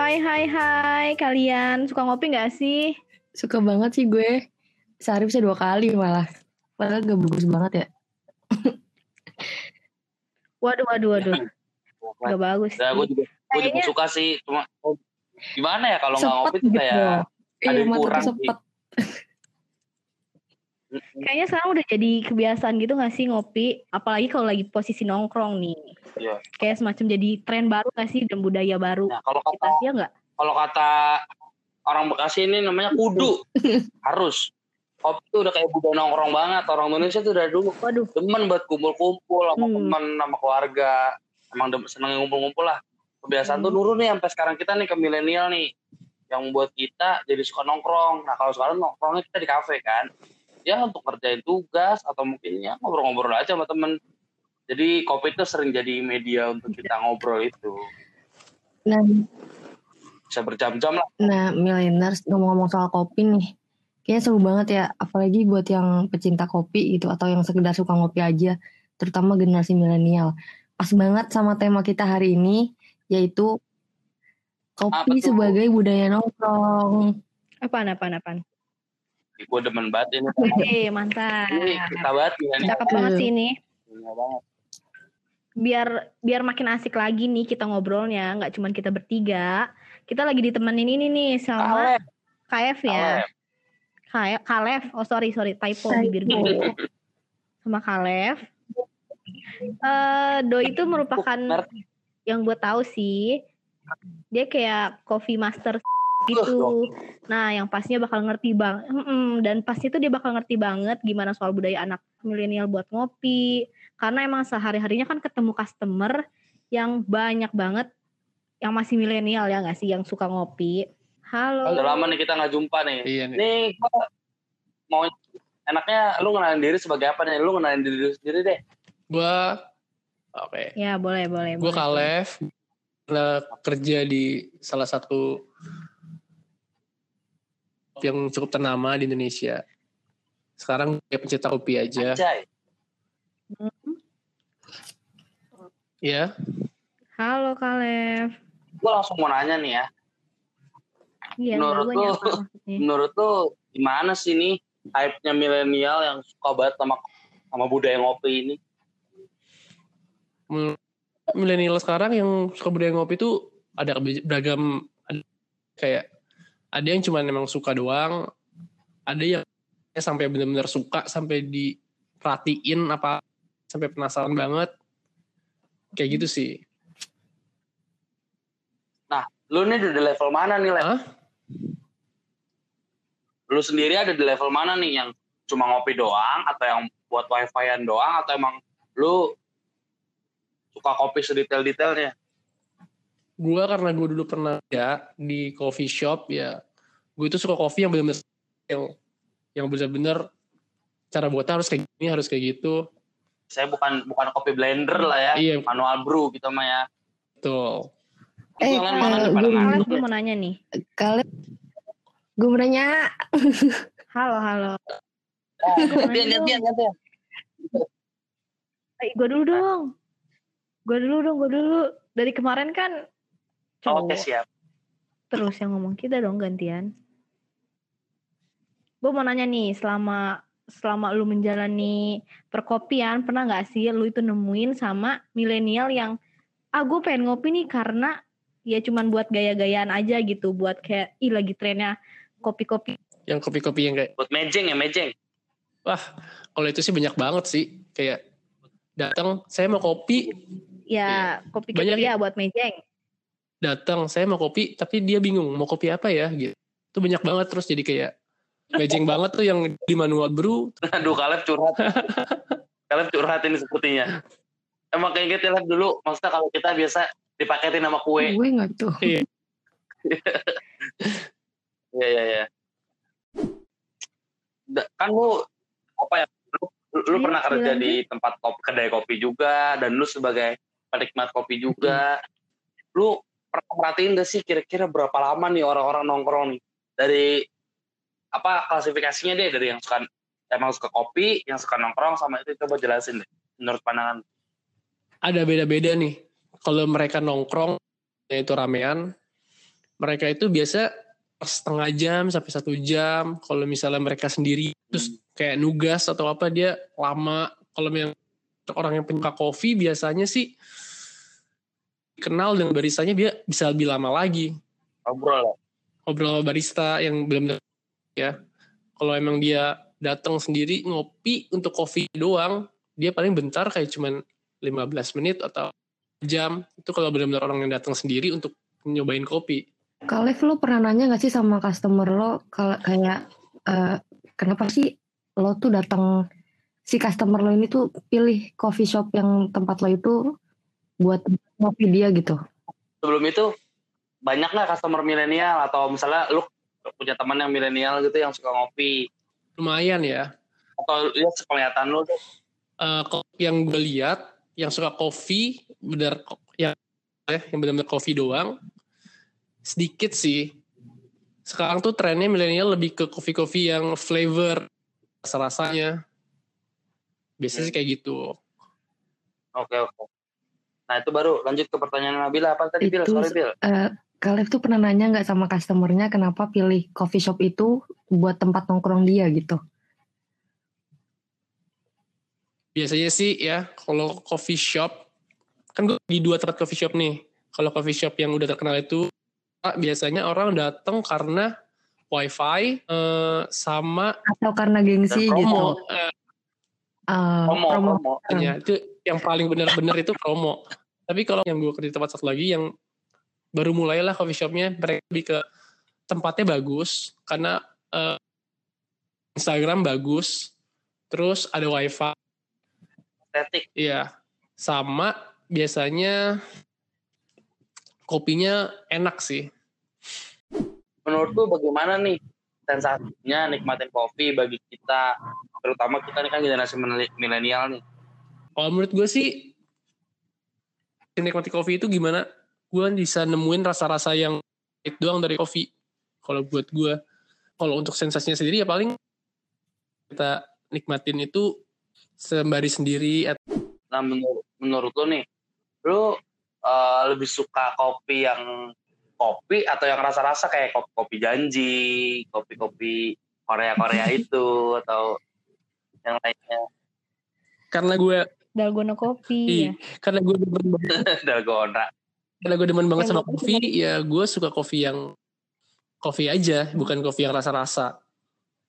Hai hai hai kalian suka ngopi nggak sih? Suka banget sih gue. Sehari bisa dua kali malah. Padahal gak bagus banget ya. Waduh waduh waduh. Gak bagus. Ya, gue juga, gue juga suka sih. Cuma oh, gimana ya kalau nggak ngopi tuh gitu. kayak ada Iya, yang kurang sepet. Kayaknya sekarang udah jadi kebiasaan gitu gak sih ngopi? Apalagi kalau lagi posisi nongkrong nih. Iya. Kayak semacam jadi tren baru gak sih dan budaya baru. Nah, kalau Kita kata ya nggak? kalau kata orang Bekasi ini namanya kudu harus kopi tuh udah kayak budaya nongkrong banget orang Indonesia tuh udah dulu Waduh. demen buat kumpul-kumpul sama Hmm. teman sama keluarga emang seneng ngumpul-ngumpul lah kebiasaan tuh Hmm. nurun nih sampai sekarang kita nih ke milenial nih yang membuat kita jadi suka nongkrong nah kalau sekarang nongkrongnya kita di kafe kan ya untuk kerjain tugas atau mungkin ya ngobrol-ngobrol aja sama temen jadi kopi itu sering jadi media untuk kita ngobrol itu Nah, bisa berjam-jam lah nah millennials ngomong-ngomong soal kopi nih. Kayaknya seru banget ya. Apalagi buat yang pecinta kopi gitu. Atau yang sekedar suka ngopi aja. Terutama generasi milenial. Pas banget sama tema kita hari ini. Yaitu kopi sebagai budaya nongkrong. Apaan apaan apaan? Gue demen banget ini Eh mantap. ini kita banget ya Cakep banget sih ini. banget Biar biar makin asik lagi nih kita ngobrolnya. Nggak cuma kita bertiga. Kita lagi ditemenin ini nih sama KF ya. Alef. Kalef, Kalef. Oh sorry sorry typo bibir gue. Sama Kalef. Eh Doi itu merupakan yang gue tahu sih dia kayak coffee master gitu. Nah, yang pastinya bakal ngerti bang, Mm-mm, dan pasti itu dia bakal ngerti banget gimana soal budaya anak milenial buat ngopi. Karena emang sehari harinya kan ketemu customer yang banyak banget yang masih milenial ya nggak sih yang suka ngopi. Halo. Udah lama nih kita nggak jumpa nih. Iya nih. Nih gua mau enaknya lu kenalin diri sebagai apa nih? Lu kenalin diri lu sendiri deh. Gua oke. Ya boleh boleh. Gua boleh. Kalef kerja di salah satu yang cukup ternama di Indonesia. Sekarang kayak pencetak kopi aja. Anjay. Ya, Halo Kalef. Gua langsung mau nanya nih ya. Iya, Menurut gue lu-. Menurut lu gimana sih nih hype-nya milenial yang suka banget sama sama budaya ngopi ini? milenial sekarang yang suka budaya ngopi itu ada beragam ada kayak ada yang cuma memang suka doang, ada yang sampai benar-benar suka sampai diperhatiin apa sampai penasaran banget. Kayak gitu sih. Lu nih udah di level mana nih, Le? Hah? Lu sendiri ada di level mana nih yang cuma ngopi doang atau yang buat wifi-an doang atau emang lu suka kopi sedetail-detailnya? Gua karena gue dulu pernah ya di coffee shop ya, gue itu suka kopi yang benar-benar yang yang benar-benar cara buatnya harus kayak gini, harus kayak gitu. Saya bukan bukan kopi blender lah ya, Iya, manual brew gitu mah ya. betul. Eh, mana nih pada gue- gue mau nanya nih. Kalian gue mau nanya Halo halo. Gantian, gantian, gantian. Eh, gue dulu dong. Gue dulu dong, gue dulu. Dari kemarin kan cowok Oke, siap. terus yang ngomong kita dong gantian. Gue mau nanya nih, selama selama lu menjalani perkopian, pernah nggak sih lu itu nemuin sama milenial yang ah gue pengen ngopi nih karena ya cuman buat gaya-gayaan aja gitu, buat kayak ih lagi trennya kopi-kopi. Yang kopi-kopi yang kayak Buat mejeng ya, mejeng. kalau itu sih banyak banget sih kayak datang saya mau kopi Ya, kopi Banyak kecil ya buat mejeng. Datang saya mau kopi tapi dia bingung mau kopi apa ya gitu itu banyak banget terus jadi kayak mejeng banget tuh yang di manual brew Aduh, Kaleb curhat. Kaleb curhat ini sepertinya. Emang kayak gitu Kaleb dulu, maksudnya kalau kita biasa dipaketin sama kue. gue nggak tuh Iya, iya, iya. Da- Kan lu, apa ya, lu, lu Ayo, pernah kerja silakan. di tempat kopi, kedai kopi juga, dan lu sebagai penikmat kopi juga. Lu pernah perhatiin gak sih kira-kira berapa lama nih orang-orang nongkrong nih? Dari, apa klasifikasinya deh, dari yang suka emang suka kopi, yang suka nongkrong, sama itu coba jelasin deh, menurut pandangan. ada beda-beda nih kalau mereka nongkrong ya itu ramean mereka itu biasa setengah jam sampai satu jam. Kalau misalnya mereka sendiri terus kayak nugas atau apa dia lama. Kalau yang orang yang penyuka kopi biasanya sih kenal dengan baristanya dia bisa lebih lama lagi Ngobrol. ngobrol sama barista yang belum ya. Kalau emang dia datang sendiri ngopi untuk kopi doang, dia paling bentar kayak cuman 15 menit atau jam. Itu kalau benar-benar orang yang datang sendiri untuk nyobain kopi. Kalev lo pernah nanya gak sih sama customer lo kalau kayak eh, kenapa sih lo tuh datang si customer lo ini tuh pilih coffee shop yang tempat lo itu buat ngopi dia gitu. Sebelum itu banyak nggak customer milenial? Atau misalnya lu punya teman yang milenial gitu yang suka ngopi? Lumayan ya. atau ya kelihatan lu tuh? Eh, kok yang gue lihat yang suka kopi benar yang ya, yang benar-benar kopi doang sedikit sih. Sekarang tuh trennya milenial lebih ke kopi-kopi yang flavor rasa-rasanya. Biasanya sih kayak gitu. Oke oke nah itu baru lanjut ke pertanyaan Nabila apa tadi Bil Itu sorry Bil eh, Kalev tuh pernah nanya nggak sama customernya kenapa pilih coffee shop itu buat tempat nongkrong dia gitu? biasanya sih ya kalau coffee shop kan gue di dua tempat coffee shop nih kalau coffee shop yang udah terkenal itu biasanya orang datang karena wifi eh, sama Atau karena gengsi gitu? promo. eh, Eh, promo promo. promo Ya, itu yang paling benar-benar itu promo. Tapi kalau yang gue di tempat satu lagi yang baru mulailah coffee shopnya mereka lebih ke tempatnya bagus karena eh, Instagram bagus, terus ada wifi, estetik iya, sama biasanya kopinya enak sih. menurut lu bagaimana nih? Sensasinya nikmatin kopi bagi kita terutama kita nih kan generasi mileni- milenial nih Kalau menurut gue sih nikmati kopi itu gimana? Gue bisa nemuin rasa-rasa yang itu doang dari kopi. Kalau buat gue, kalau untuk sensasinya sendiri ya paling kita nikmatin itu sembari sendiri. nah menurut menurut lu nih lu eh, lebih suka kopi yang kopi atau yang rasa-rasa kayak kopi, kopi janji kopi-kopi Korea-Korea itu atau yang lainnya Karena gue, Dalgona kopi Iya. ya. karena gue demen banget, dalgona karena gue demen banget sama kopi, ya gue suka kopi yang kopi aja, bukan kopi yang rasa-rasa.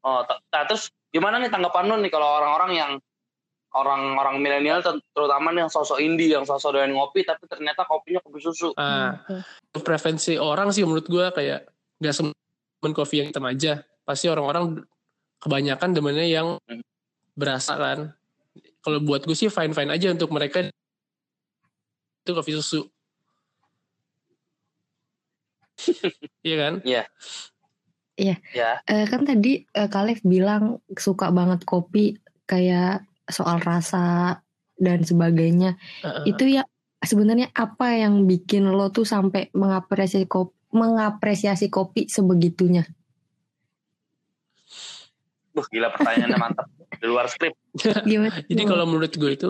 oh nah, terus gimana nih tanggapan lu nih kalau orang-orang yang orang-orang milenial ter- terutama nih yang sosok indie yang sosok doyan ngopi tapi ternyata kopinya kopi susu Ah, Hmm. preferensi orang sih menurut gue kayak gak semua demen kopi yang hitam aja. Pasti orang-orang kebanyakan demennya yang Hmm. berasa kan. Kalau buat gue sih fine-fine aja untuk mereka itu kopi susu. Iya kan? ya Eh, kan tadi eh, Kalev bilang suka banget kopi kayak soal rasa dan sebagainya. Itu ya sebenarnya apa yang bikin lo tuh sampai mengapresiasi kopi, mengapresiasi kopi sebegitunya? Duh, gila pertanyaannya mantap di luar skrip Gimana? Jadi kalau menurut gue itu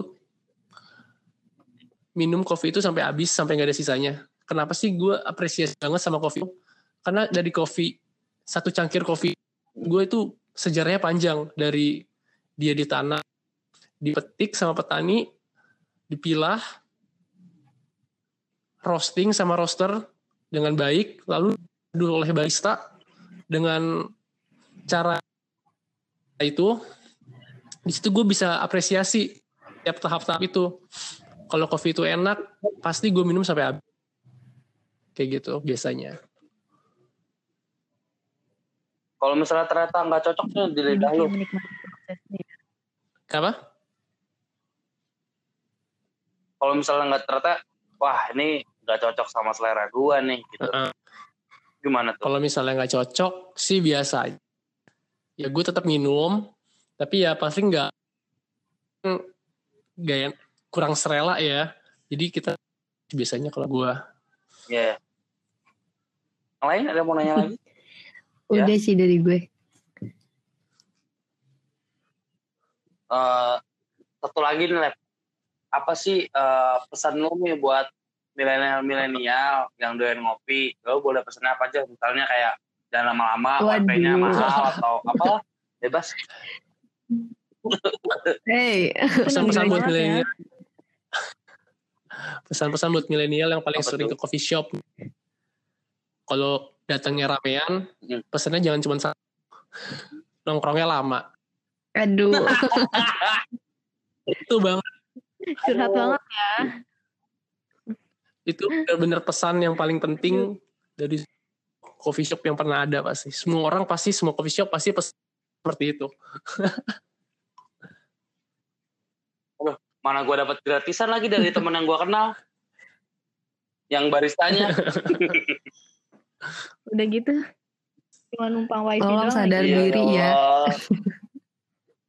minum kopi itu sampai habis sampai nggak ada sisanya. Kenapa sih gue apresiasi banget sama kopi? Karena dari kopi satu cangkir kopi gue itu sejarahnya panjang dari dia ditanam, dipetik sama petani, dipilah, roasting sama roaster dengan baik, lalu dulu oleh barista dengan cara itu di situ gue bisa apresiasi tiap tahap-tahap itu. Kalau kopi itu enak, pasti gue minum sampai habis. Kayak gitu biasanya. kalau misalnya ternyata nggak cocok nih di lidah lu prosesnya. Apa? kalau misalnya nggak ternyata wah ini nggak cocok sama selera gua nih gitu Heeh. gimana tuh Kalau misalnya nggak cocok sih biasa aja. Ya gue tetap minum, tapi ya pasti nggak nggak yang kurang serela ya. Jadi kita biasanya kalau gue ya yang lain ada mau nanya lagi Ya. Udah sih dari gue. Eh, satu lagi nih Lep. apa sih eh, pesan lu nih buat milenial-milenial yang doyan ngopi, lo boleh pesen apa aja, misalnya kayak jangan lama-lama, Waduh. WP-nya mahal atau apa, bebas. Hey, Pesan-pesan buat ya. milenial. Pesan-pesan buat milenial yang paling Apa sering tuh? ke coffee shop. Kalau datangnya ramean, Hmm. pesannya jangan cuma satu. Nongkrongnya lama. aduh. Itu banget. Curhat banget ya. Itu benar-benar pesan yang paling penting dari coffee shop yang pernah ada pasti. Semua orang pasti, semua coffee shop pasti pesan seperti itu. Mana gue dapat gratisan lagi dari temen yang gue kenal. Yang baristanya. Udah gitu. Cuma numpang wifi Tolong doang. sadar lagi. diri ya.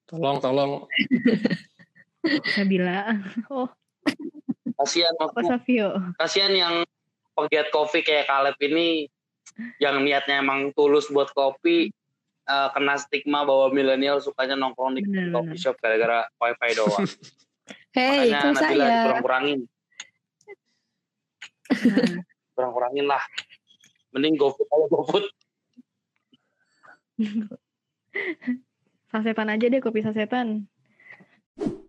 Tolong, tolong. Nabila. Oh, Kasihan. Savio? Kasihan yang pegiat kopi kayak Kaleb ini yang niatnya emang tulus buat kopi eh, kena stigma bahwa milenial sukanya nongkrong di Bener, coffee bener. shop gara-gara wifi doang. Hey, Makanya Nabila saya? dikurang-kurangin, Nah, kurang-kurangin lah. Mending GoFood aja GoFood. sasetan aja deh kopi sasetan.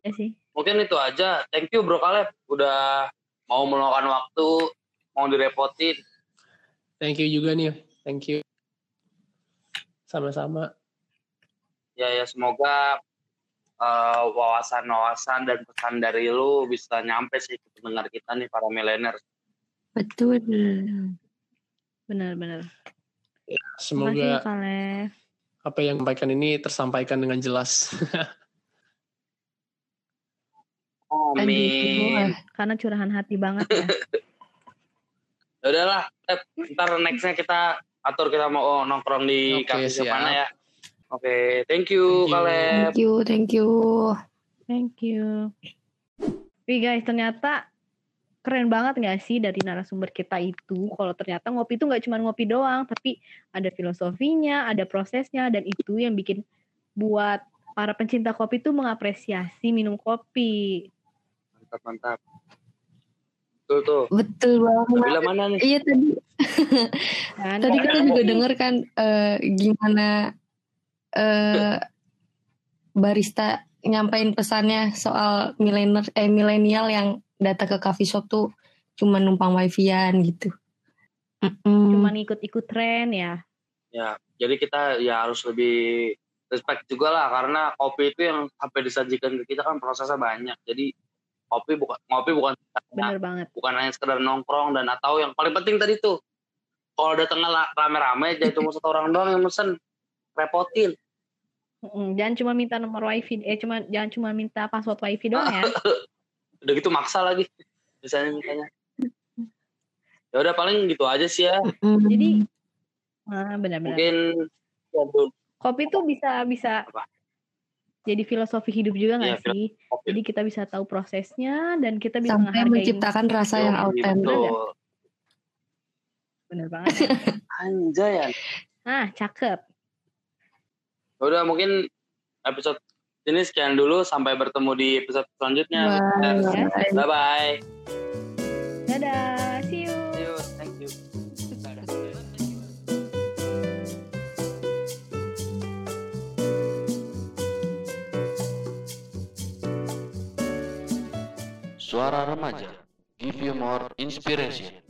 Ya sih. Mungkin itu aja. Thank you Bro Kaleb udah mau meluangkan waktu, mau direpotin. Thank you juga nih. Thank you. Sama-sama. Ya ya semoga eh, wawasan-wawasan dan pesan dari lu bisa nyampe sih ke pendengar kita nih para milenial. Betul. Benar-benar. Ya, Semoga Kaleb. apa yang disampaikan ini tersampaikan dengan jelas. Amin. Karena curahan hati banget ya. Ya udahlah, ntar nextnya kita atur kita mau nongkrong di cafe siap. mana ya. Oke, thank you, Thank you. Kaleb. Thank you, thank you. Thank you. Wih guys, ternyata keren banget gak sih dari narasumber kita itu kalau ternyata ngopi itu nggak cuma ngopi doang tapi ada filosofinya ada prosesnya dan itu yang bikin buat para pencinta kopi itu mengapresiasi minum kopi Mantap, mantap. Betul tuh. Betul banget. Nabila mana nih? Iya tadi tadi kita juga denger kan eh, gimana eh, barista nyampein pesannya soal milenial eh milenial yang datang ke coffee shop tuh cuma numpang wifi-an gitu. Mm-mm. cuman ikut-ikut tren ya Ya, jadi kita ya harus lebih respect juga lah karena kopi itu yang sampai disajikan ke kita kan prosesnya banyak. Jadi kopi bukan ngopi bukan bener banget bukan hanya sekedar nongkrong dan atau yang paling penting tadi tuh kalau datangnya la- rame-rame jadi cuma satu orang doang yang mesen repotin. Jangan cuma minta nomor wifi eh cuma jangan cuma minta password wifi doang ya Udah gitu maksa lagi misalnya mintanya. Ya udah paling gitu aja sih ya. Jadi ah, benar-benar Mungkin ya, kopi tuh bisa bisa Apa? Jadi filosofi hidup juga Iya, nggak sih kopi. jadi kita bisa tahu prosesnya dan kita bisa sampai menghargai menciptakan rasa yang Yoi, autentik. bener banget Anjay ya. ah cakep Udah mungkin episode ini sekian dulu sampai bertemu di episode selanjutnya. Bye. Bye bye. dadah Suara Remaja, give you more inspiration.